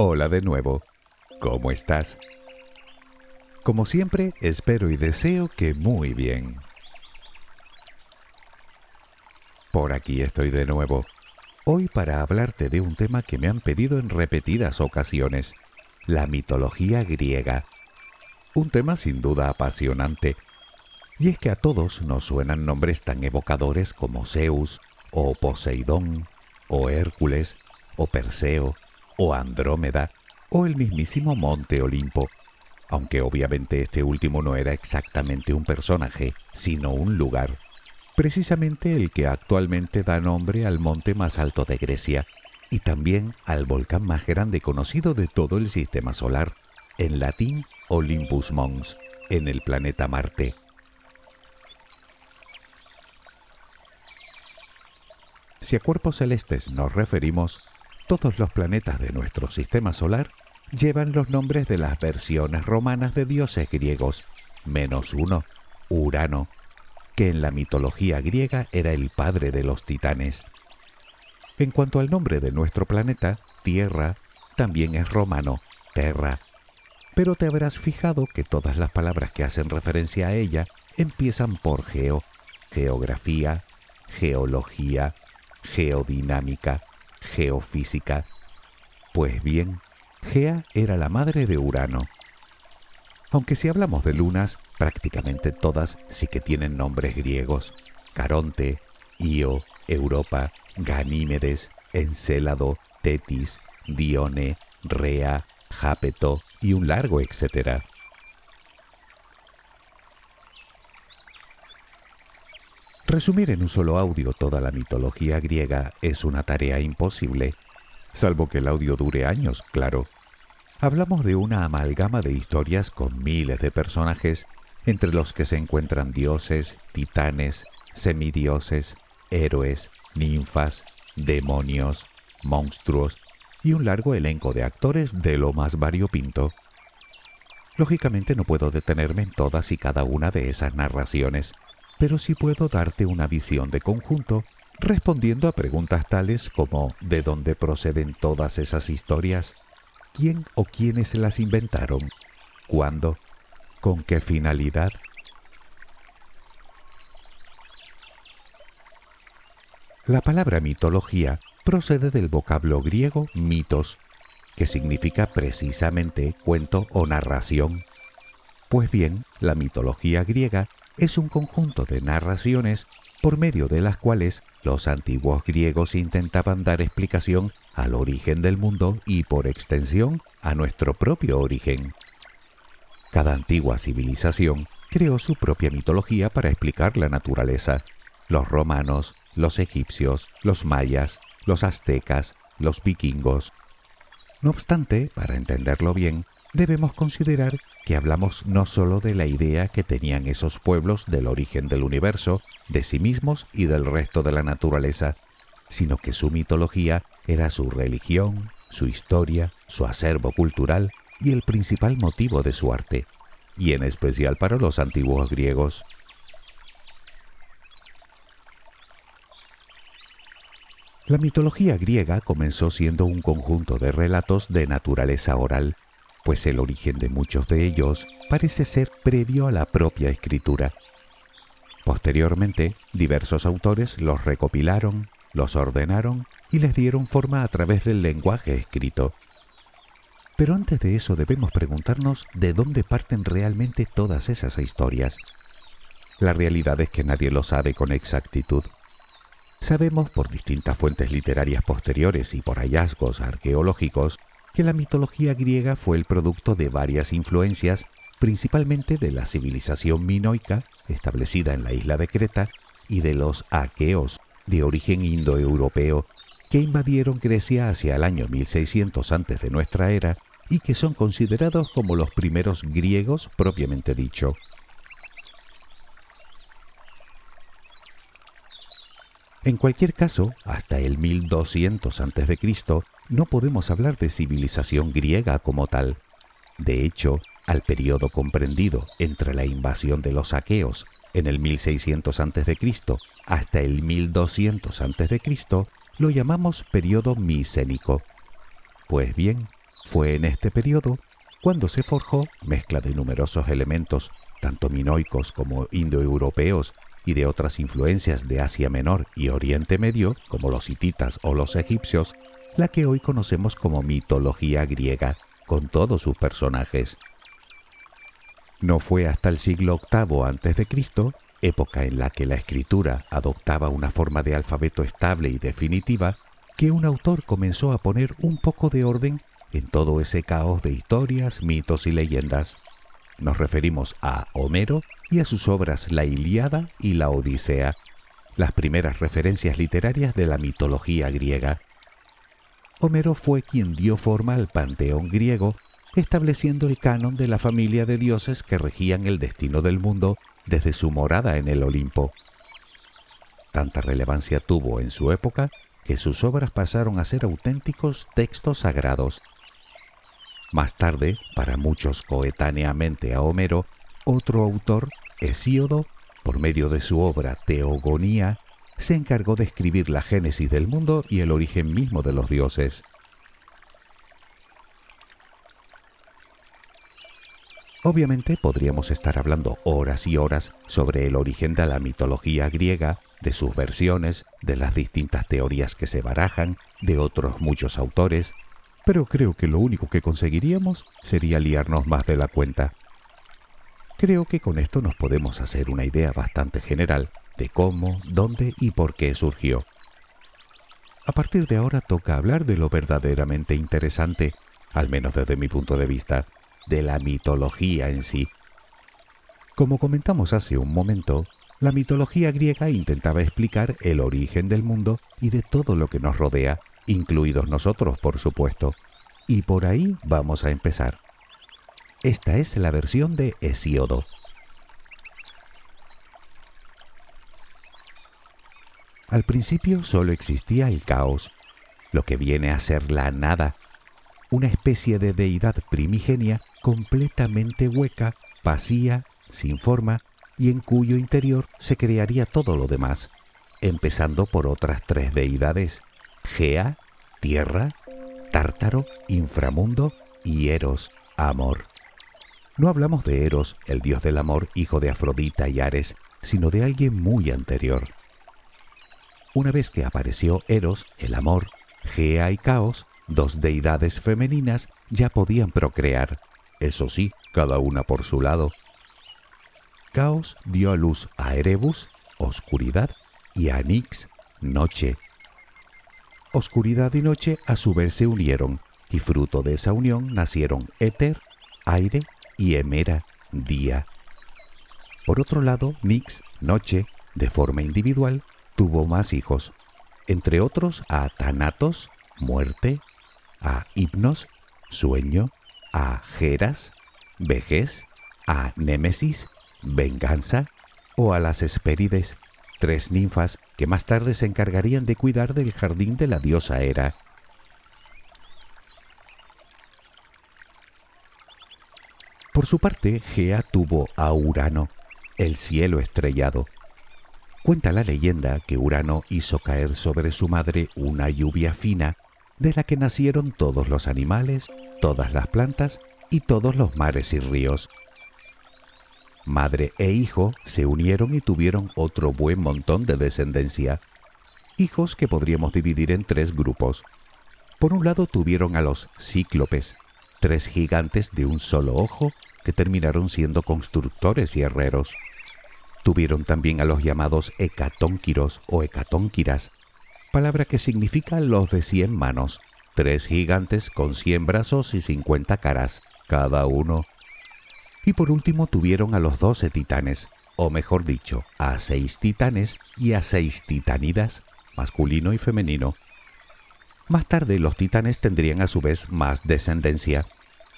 Hola de nuevo, ¿cómo estás? Como siempre, espero y deseo que muy bien. Por aquí estoy de nuevo, hoy para hablarte de un tema que me han pedido en repetidas ocasiones, la mitología griega. Un tema sin duda apasionante, y es que a todos nos suenan nombres tan evocadores como Zeus, o Poseidón, o Hércules, o Perseo, o Andrómeda, o el mismísimo Monte Olimpo, aunque obviamente este último no era exactamente un personaje, sino un lugar, precisamente el que actualmente da nombre al monte más alto de Grecia y también al volcán más grande conocido de todo el sistema solar, en latín Olympus Mons, en el planeta Marte. Si a cuerpos celestes nos referimos, todos los planetas de nuestro sistema solar llevan los nombres de las versiones romanas de dioses griegos, menos uno, Urano, que en la mitología griega era el padre de los titanes. En cuanto al nombre de nuestro planeta, Tierra, también es romano, Terra. Pero te habrás fijado que todas las palabras que hacen referencia a ella empiezan por geo, geografía, geología, geodinámica, geofísica. Pues bien, Gea era la madre de Urano. Aunque si hablamos de lunas, prácticamente todas sí que tienen nombres griegos. Caronte, Io, Europa, Ganímedes, Encélado, Tetis, Dione, Rea, Jápeto y un largo etcétera. Resumir en un solo audio toda la mitología griega es una tarea imposible, salvo que el audio dure años, claro. Hablamos de una amalgama de historias con miles de personajes, entre los que se encuentran dioses, titanes, semidioses, héroes, ninfas, demonios, monstruos y un largo elenco de actores de lo más variopinto. Lógicamente no puedo detenerme en todas y cada una de esas narraciones, pero sí puedo darte una visión de conjunto respondiendo a preguntas tales como ¿de dónde proceden todas esas historias? ¿Quién o quiénes las inventaron? ¿Cuándo? ¿Con qué finalidad? La palabra mitología procede del vocablo griego mitos, que significa precisamente cuento o narración. Pues bien, la mitología griega es un conjunto de narraciones por medio de las cuales los antiguos griegos intentaban dar explicación al origen del mundo y por extensión a nuestro propio origen. Cada antigua civilización creó su propia mitología para explicar la naturaleza. Los romanos, los egipcios, los mayas, los aztecas, los vikingos. No obstante, para entenderlo bien, debemos considerar que hablamos no sólo de la idea que tenían esos pueblos del origen del universo, de sí mismos y del resto de la naturaleza, sino que su mitología era su religión, su historia, su acervo cultural y el principal motivo de su arte, y en especial para los antiguos griegos. La mitología griega comenzó siendo un conjunto de relatos de naturaleza oral pues el origen de muchos de ellos parece ser previo a la propia escritura. Posteriormente, diversos autores los recopilaron, los ordenaron y les dieron forma a través del lenguaje escrito. Pero antes de eso debemos preguntarnos de dónde parten realmente todas esas historias. La realidad es que nadie lo sabe con exactitud. Sabemos por distintas fuentes literarias posteriores y por hallazgos arqueológicos que la mitología griega fue el producto de varias influencias, principalmente de la civilización minoica, establecida en la isla de Creta, y de los aqueos, de origen indoeuropeo que invadieron Grecia hacia el año 1600 antes de nuestra era y que son considerados como los primeros griegos propiamente dicho. En cualquier caso, hasta el 1200 a.C. no podemos hablar de civilización griega como tal. De hecho, al periodo comprendido entre la invasión de los aqueos en el 1600 a.C. hasta el 1200 a.C., lo llamamos periodo micénico. Pues bien, fue en este periodo cuando se forjó mezcla de numerosos elementos, tanto minoicos como indoeuropeos, y de otras influencias de Asia Menor y Oriente Medio, como los hititas o los egipcios, la que hoy conocemos como mitología griega, con todos sus personajes. No fue hasta el siglo VIII a.C., época en la que la escritura adoptaba una forma de alfabeto estable y definitiva, que un autor comenzó a poner un poco de orden en todo ese caos de historias, mitos y leyendas. Nos referimos a Homero y a sus obras La Iliada y la Odisea, las primeras referencias literarias de la mitología griega. Homero fue quien dio forma al panteón griego, estableciendo el canon de la familia de dioses que regían el destino del mundo desde su morada en el Olimpo. Tanta relevancia tuvo en su época que sus obras pasaron a ser auténticos textos sagrados más tarde, para muchos coetáneamente a Homero, otro autor, Hesíodo, por medio de su obra Teogonía, se encargó de escribir la génesis del mundo y el origen mismo de los dioses. Obviamente podríamos estar hablando horas y horas sobre el origen de la mitología griega, de sus versiones, de las distintas teorías que se barajan, de otros muchos autores, pero creo que lo único que conseguiríamos sería liarnos más de la cuenta. Creo que con esto nos podemos hacer una idea bastante general de cómo, dónde y por qué surgió. A partir de ahora toca hablar de lo verdaderamente interesante, al menos desde mi punto de vista, de la mitología en sí. Como comentamos hace un momento, la mitología griega intentaba explicar el origen del mundo y de todo lo que nos rodea incluidos nosotros, por supuesto. Y por ahí vamos a empezar. Esta es la versión de Hesíodo. Al principio solo existía el caos, lo que viene a ser la nada, una especie de deidad primigenia completamente hueca, vacía, sin forma, y en cuyo interior se crearía todo lo demás, empezando por otras tres deidades, Gea, tierra, Tártaro, inframundo y Eros, amor. No hablamos de Eros, el dios del amor, hijo de Afrodita y Ares, sino de alguien muy anterior. Una vez que apareció Eros, el amor, Gea y Caos, dos deidades femeninas, ya podían procrear, eso sí, cada una por su lado. Caos dio a luz a Erebus, oscuridad, y a Nix, noche, oscuridad y noche a su vez se unieron, y fruto de esa unión nacieron éter, aire y hemera, día. Por otro lado, Nix, noche, de forma individual, tuvo más hijos, entre otros a Thanatos, muerte, a Hipnos, sueño, a Geras, vejez, a Némesis, venganza, o a las Hespérides, tres ninfas que más tarde se encargarían de cuidar del jardín de la diosa Hera. Por su parte, Gea tuvo a Urano, el cielo estrellado. Cuenta la leyenda que Urano hizo caer sobre su madre una lluvia fina de la que nacieron todos los animales, todas las plantas y todos los mares y ríos. Madre e hijo se unieron y tuvieron otro buen montón de descendencia. Hijos que podríamos dividir en tres grupos. Por un lado tuvieron a los cíclopes, tres gigantes de un solo ojo que terminaron siendo constructores y herreros. Tuvieron también a los llamados hecatónquiros o hecatónquiras, palabra que significa los de cien manos, tres gigantes con cien brazos y cincuenta caras, cada uno y por último tuvieron a los doce titanes, o mejor dicho, a seis titanes y a seis titanidas, masculino y femenino. Más tarde los titanes tendrían a su vez más descendencia.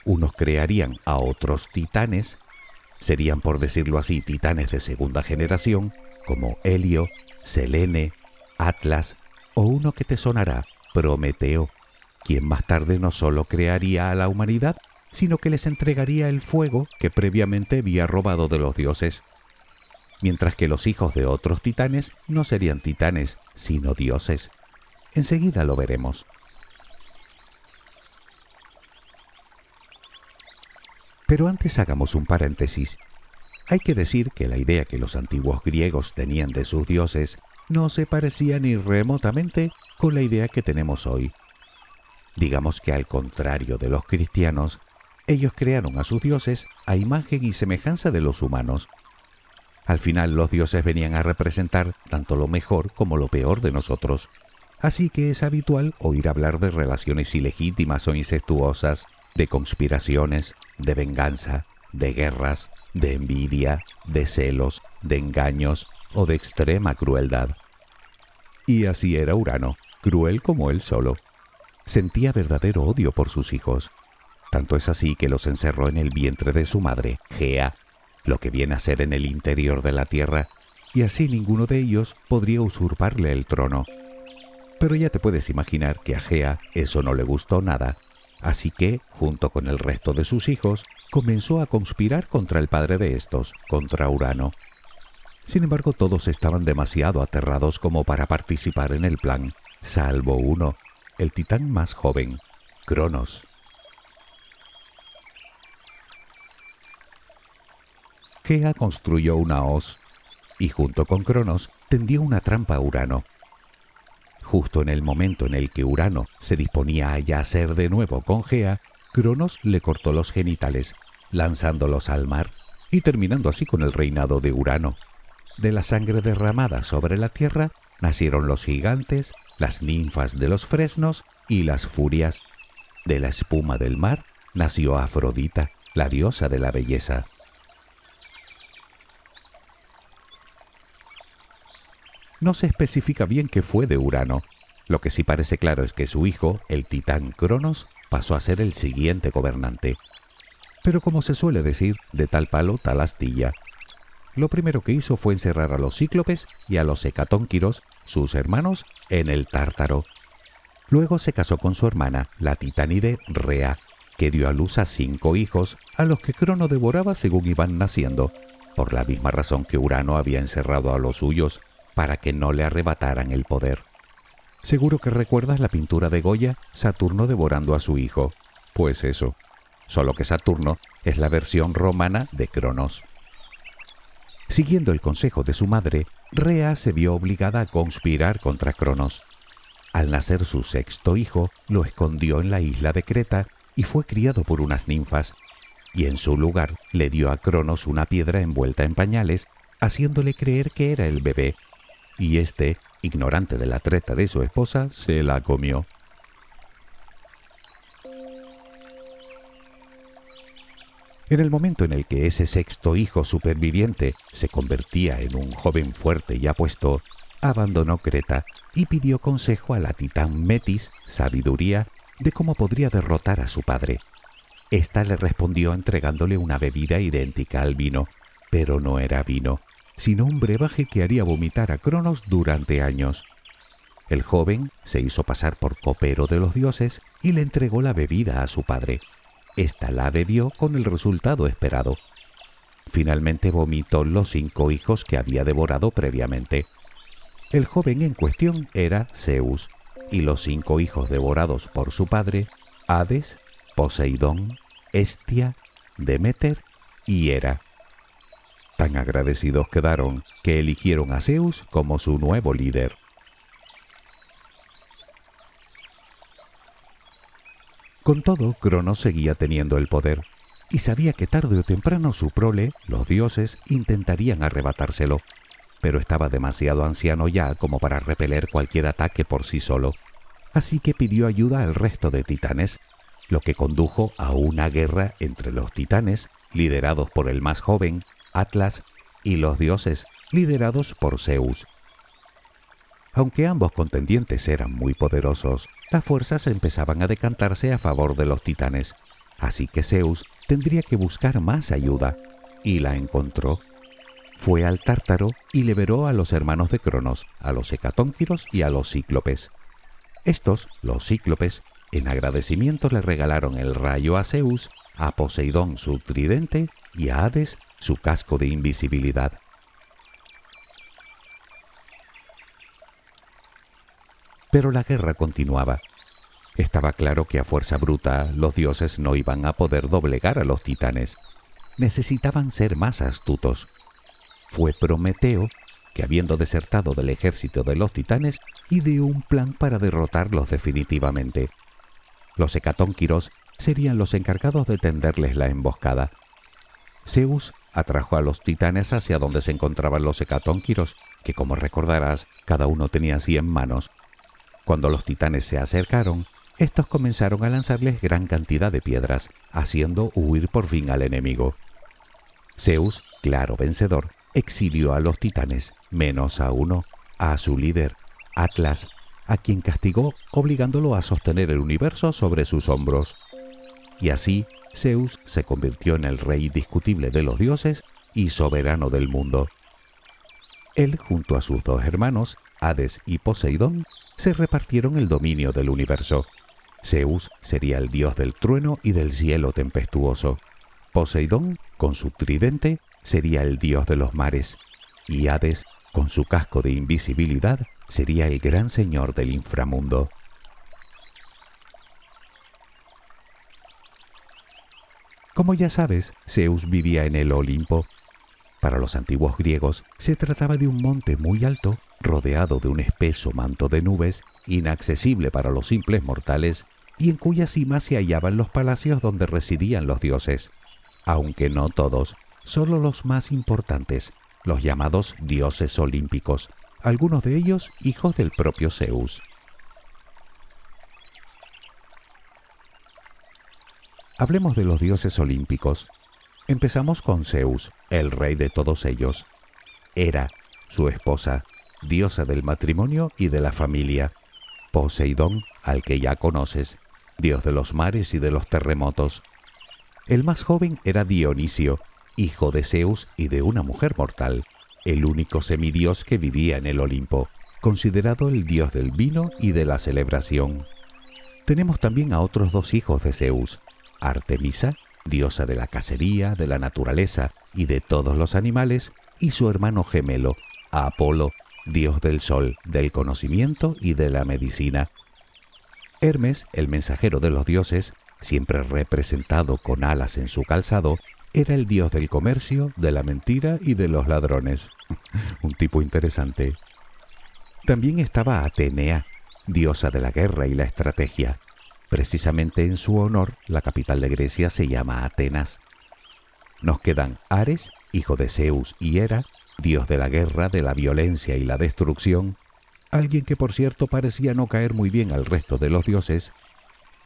Unos crearían a otros titanes, serían por decirlo así titanes de segunda generación, como Helio, Selene, Atlas o uno que te sonará, Prometeo, quien más tarde no solo crearía a la humanidad, sino que les entregaría el fuego que previamente había robado de los dioses. Mientras que los hijos de otros titanes no serían titanes, sino dioses. Enseguida lo veremos. Pero antes hagamos un paréntesis. Hay que decir que la idea que los antiguos griegos tenían de sus dioses no se parecía ni remotamente con la idea que tenemos hoy. Digamos que al contrario de los cristianos, ellos crearon a sus dioses a imagen y semejanza de los humanos. Al final los dioses venían a representar tanto lo mejor como lo peor de nosotros, así que es habitual oír hablar de relaciones ilegítimas o incestuosas, de conspiraciones, de venganza, de guerras, de envidia, de celos, de engaños o de extrema crueldad. Y así era Urano, cruel como él solo. Sentía verdadero odio por sus hijos, tanto es así que los encerró en el vientre de su madre, Gea, lo que viene a ser en el interior de la tierra, y así ninguno de ellos podría usurparle el trono. Pero ya te puedes imaginar que a Gea eso no le gustó nada, así que, junto con el resto de sus hijos, comenzó a conspirar contra el padre de estos, contra Urano. Sin embargo, todos estaban demasiado aterrados como para participar en el plan, salvo uno, el titán más joven, Cronos. Gea construyó una hoz y junto con Cronos tendió una trampa a Urano. Justo en el momento en el que Urano se disponía a yacer de nuevo con Gea, Cronos le cortó los genitales, lanzándolos al mar y terminando así con el reinado de Urano. De la sangre derramada sobre la tierra nacieron los gigantes, las ninfas de los fresnos y las furias. De la espuma del mar nació Afrodita, la diosa de la belleza. No se especifica bien qué fue de Urano. Lo que sí parece claro es que su hijo, el titán Cronos, pasó a ser el siguiente gobernante. Pero como se suele decir, de tal palo tal astilla. Lo primero que hizo fue encerrar a los cíclopes y a los hecatónquiros, sus hermanos, en el Tártaro. Luego se casó con su hermana, la titánide Rea, que dio a luz a cinco hijos, a los que Crono devoraba según iban naciendo, por la misma razón que Urano había encerrado a los suyos para que no le arrebataran el poder. Seguro que recuerdas la pintura de Goya, Saturno devorando a su hijo. Pues eso, solo que Saturno es la versión romana de Cronos. Siguiendo el consejo de su madre, Rea se vio obligada a conspirar contra Cronos. Al nacer su sexto hijo, lo escondió en la isla de Creta y fue criado por unas ninfas, y en su lugar le dio a Cronos una piedra envuelta en pañales, haciéndole creer que era el bebé y éste, ignorante de la treta de su esposa, se la comió. En el momento en el que ese sexto hijo superviviente se convertía en un joven fuerte y apuesto, abandonó Creta y pidió consejo a la titán Metis, sabiduría, de cómo podría derrotar a su padre. Esta le respondió entregándole una bebida idéntica al vino, pero no era vino, sino un brebaje que haría vomitar a Cronos durante años. El joven se hizo pasar por copero de los dioses y le entregó la bebida a su padre. Esta la bebió con el resultado esperado. Finalmente vomitó los cinco hijos que había devorado previamente. El joven en cuestión era Zeus, y los cinco hijos devorados por su padre, Hades, Poseidón, Estia, Demeter y Hera. Tan agradecidos quedaron que eligieron a Zeus como su nuevo líder. Con todo, Cronos seguía teniendo el poder y sabía que tarde o temprano su prole, los dioses, intentarían arrebatárselo, pero estaba demasiado anciano ya como para repeler cualquier ataque por sí solo, así que pidió ayuda al resto de titanes, lo que condujo a una guerra entre los titanes, liderados por el más joven, Atlas y los dioses liderados por Zeus. Aunque ambos contendientes eran muy poderosos, las fuerzas empezaban a decantarse a favor de los titanes, así que Zeus tendría que buscar más ayuda, y la encontró. Fue al Tártaro y liberó a los hermanos de Cronos, a los hecatónquiros y a los cíclopes. Estos, los cíclopes, en agradecimiento le regalaron el rayo a Zeus, a Poseidón su tridente y a Hades su casco de invisibilidad. Pero la guerra continuaba. Estaba claro que a fuerza bruta los dioses no iban a poder doblegar a los titanes. Necesitaban ser más astutos. Fue Prometeo que habiendo desertado del ejército de los titanes, ideó un plan para derrotarlos definitivamente. Los hecatónquiros serían los encargados de tenderles la emboscada. Zeus atrajo a los titanes hacia donde se encontraban los hecatónquiros, que como recordarás, cada uno tenía cien manos. Cuando los titanes se acercaron, estos comenzaron a lanzarles gran cantidad de piedras, haciendo huir por fin al enemigo. Zeus, claro vencedor, exilió a los titanes, menos a uno, a su líder, Atlas, a quien castigó obligándolo a sostener el universo sobre sus hombros. Y así Zeus se convirtió en el rey discutible de los dioses y soberano del mundo. Él, junto a sus dos hermanos, Hades y Poseidón, se repartieron el dominio del universo. Zeus sería el dios del trueno y del cielo tempestuoso. Poseidón, con su tridente, sería el dios de los mares, y Hades, con su casco de invisibilidad, sería el gran señor del inframundo. Como ya sabes, Zeus vivía en el Olimpo. Para los antiguos griegos se trataba de un monte muy alto, rodeado de un espeso manto de nubes, inaccesible para los simples mortales, y en cuya cima se hallaban los palacios donde residían los dioses, aunque no todos, solo los más importantes, los llamados dioses olímpicos, algunos de ellos hijos del propio Zeus. Hablemos de los dioses olímpicos. Empezamos con Zeus, el rey de todos ellos. Hera, su esposa, diosa del matrimonio y de la familia. Poseidón, al que ya conoces, dios de los mares y de los terremotos. El más joven era Dionisio, hijo de Zeus y de una mujer mortal, el único semidios que vivía en el Olimpo, considerado el dios del vino y de la celebración. Tenemos también a otros dos hijos de Zeus, Artemisa, diosa de la cacería, de la naturaleza y de todos los animales, y su hermano gemelo, Apolo, dios del sol, del conocimiento y de la medicina. Hermes, el mensajero de los dioses, siempre representado con alas en su calzado, era el dios del comercio, de la mentira y de los ladrones. Un tipo interesante. También estaba Atenea, diosa de la guerra y la estrategia. Precisamente en su honor, la capital de Grecia se llama Atenas. Nos quedan Ares, hijo de Zeus y Hera, dios de la guerra, de la violencia y la destrucción, alguien que por cierto parecía no caer muy bien al resto de los dioses,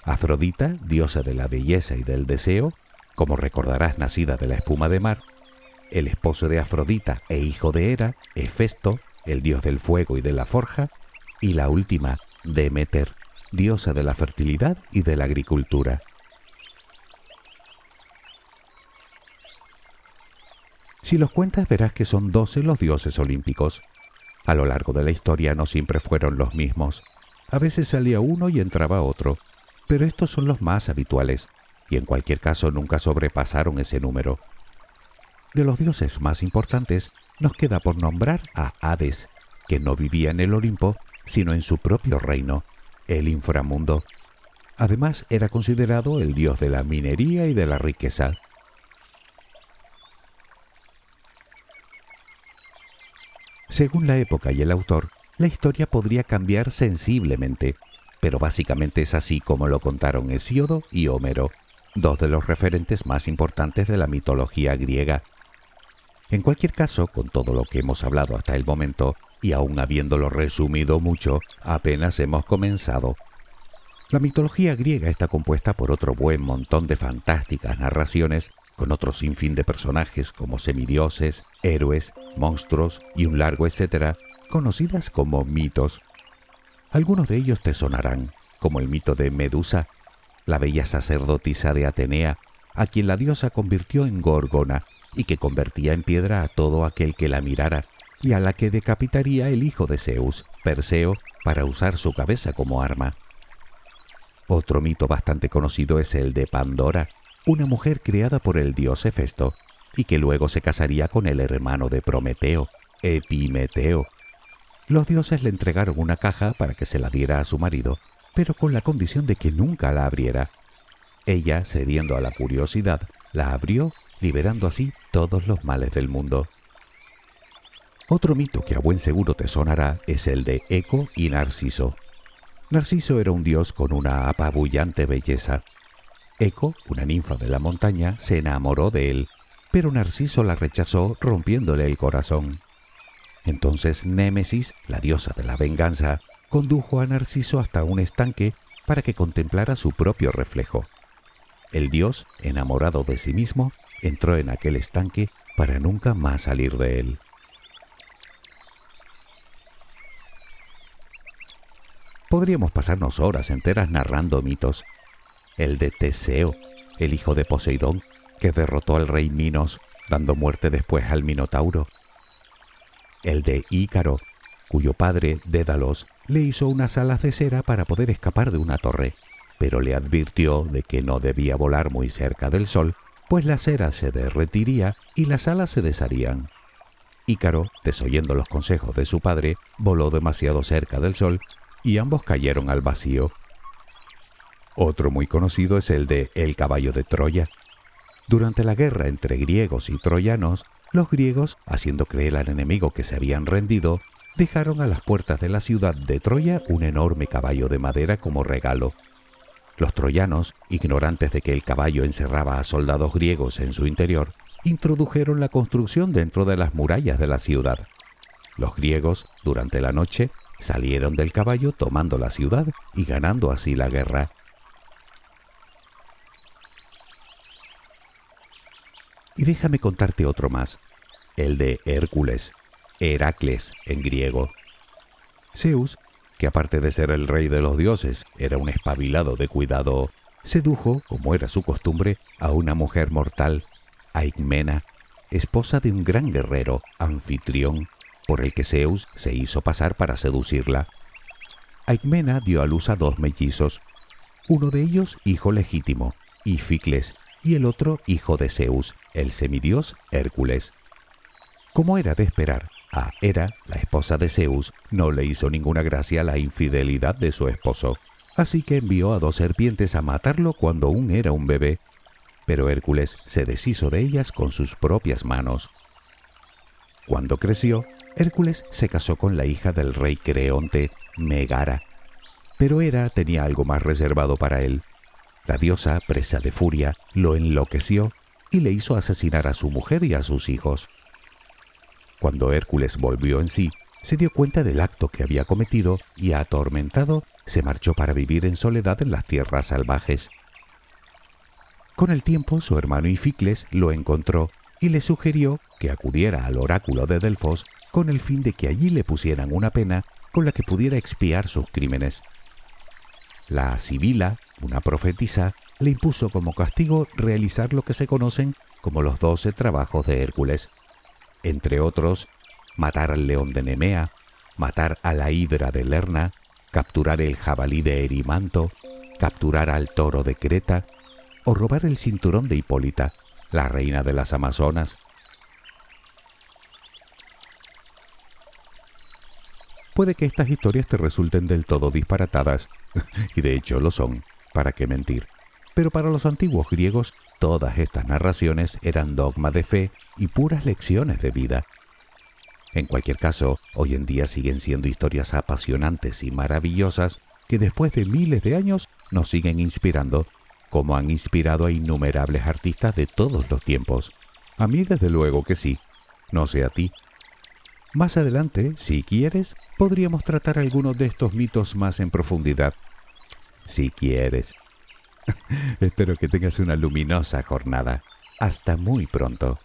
Afrodita, diosa de la belleza y del deseo, como recordarás nacida de la espuma de mar, el esposo de Afrodita e hijo de Hera, Hefesto, el dios del fuego y de la forja, y la última, Demeter, diosa de la fertilidad y de la agricultura. Si los cuentas verás que son doce los dioses olímpicos. A lo largo de la historia no siempre fueron los mismos. A veces salía uno y entraba otro, pero estos son los más habituales y en cualquier caso nunca sobrepasaron ese número. De los dioses más importantes, nos queda por nombrar a Hades, que no vivía en el Olimpo, sino en su propio reino, el inframundo. Además, era considerado el dios de la minería y de la riqueza. Según la época y el autor, la historia podría cambiar sensiblemente, pero básicamente es así como lo contaron Hesíodo y Homero dos de los referentes más importantes de la mitología griega. En cualquier caso, con todo lo que hemos hablado hasta el momento, y aún habiéndolo resumido mucho, apenas hemos comenzado. La mitología griega está compuesta por otro buen montón de fantásticas narraciones, con otro sinfín de personajes como semidioses, héroes, monstruos y un largo etcétera, conocidas como mitos. Algunos de ellos te sonarán, como el mito de Medusa, la bella sacerdotisa de Atenea, a quien la diosa convirtió en Gorgona y que convertía en piedra a todo aquel que la mirara, y a la que decapitaría el hijo de Zeus, Perseo, para usar su cabeza como arma. Otro mito bastante conocido es el de Pandora, una mujer creada por el dios Hefesto, y que luego se casaría con el hermano de Prometeo, Epimeteo. Los dioses le entregaron una caja para que se la diera a su marido, pero con la condición de que nunca la abriera. Ella, cediendo a la curiosidad, la abrió, liberando así todos los males del mundo. Otro mito que a buen seguro te sonará es el de Eco y Narciso. Narciso era un dios con una apabullante belleza. Eco, una ninfa de la montaña, se enamoró de él, pero Narciso la rechazó rompiéndole el corazón. Entonces Némesis, la diosa de la venganza, condujo a Narciso hasta un estanque para que contemplara su propio reflejo. El dios, enamorado de sí mismo, entró en aquel estanque para nunca más salir de él. Podríamos pasarnos horas enteras narrando mitos. El de Teseo, el hijo de Poseidón, que derrotó al rey Minos, dando muerte después al Minotauro. El de Ícaro, cuyo padre, Dédalos, le hizo unas alas de cera para poder escapar de una torre, pero le advirtió de que no debía volar muy cerca del sol, pues la cera se derretiría y las alas se desharían. Ícaro, desoyendo los consejos de su padre, voló demasiado cerca del sol y ambos cayeron al vacío. Otro muy conocido es el de El caballo de Troya. Durante la guerra entre griegos y troyanos, los griegos, haciendo creer al enemigo que se habían rendido, dejaron a las puertas de la ciudad de Troya un enorme caballo de madera como regalo. Los troyanos, ignorantes de que el caballo encerraba a soldados griegos en su interior, introdujeron la construcción dentro de las murallas de la ciudad. Los griegos, durante la noche, salieron del caballo tomando la ciudad y ganando así la guerra. Y déjame contarte otro más, el de Hércules, Heracles en griego. Zeus, que aparte de ser el rey de los dioses, era un espabilado de cuidado, sedujo, como era su costumbre, a una mujer mortal, Aigmena, esposa de un gran guerrero, anfitrión, por el que Zeus se hizo pasar para seducirla. Aigmena dio a luz a dos mellizos, uno de ellos hijo legítimo, Ificles, y el otro hijo de Zeus, el semidios Hércules. Como era de esperar, a Hera, la esposa de Zeus, no le hizo ninguna gracia la infidelidad de su esposo, así que envió a dos serpientes a matarlo cuando aún era un bebé, pero Hércules se deshizo de ellas con sus propias manos. Cuando creció, Hércules se casó con la hija del rey Creonte, Megara, pero Hera tenía algo más reservado para él. La diosa, presa de furia, lo enloqueció y le hizo asesinar a su mujer y a sus hijos. Cuando Hércules volvió en sí, se dio cuenta del acto que había cometido y, atormentado, se marchó para vivir en soledad en las tierras salvajes. Con el tiempo, su hermano Ificles lo encontró y le sugirió que acudiera al oráculo de Delfos con el fin de que allí le pusieran una pena con la que pudiera expiar sus crímenes. La Sibila, una profetisa, le impuso como castigo realizar lo que se conocen como los doce trabajos de Hércules entre otros, matar al león de Nemea, matar a la hidra de Lerna, capturar el jabalí de Erimanto, capturar al toro de Creta o robar el cinturón de Hipólita, la reina de las Amazonas. Puede que estas historias te resulten del todo disparatadas, y de hecho lo son, ¿para qué mentir? Pero para los antiguos griegos todas estas narraciones eran dogma de fe y puras lecciones de vida. En cualquier caso, hoy en día siguen siendo historias apasionantes y maravillosas que después de miles de años nos siguen inspirando, como han inspirado a innumerables artistas de todos los tiempos. A mí desde luego que sí, no sé a ti. Más adelante, si quieres, podríamos tratar algunos de estos mitos más en profundidad. Si quieres. Espero que tengas una luminosa jornada. Hasta muy pronto.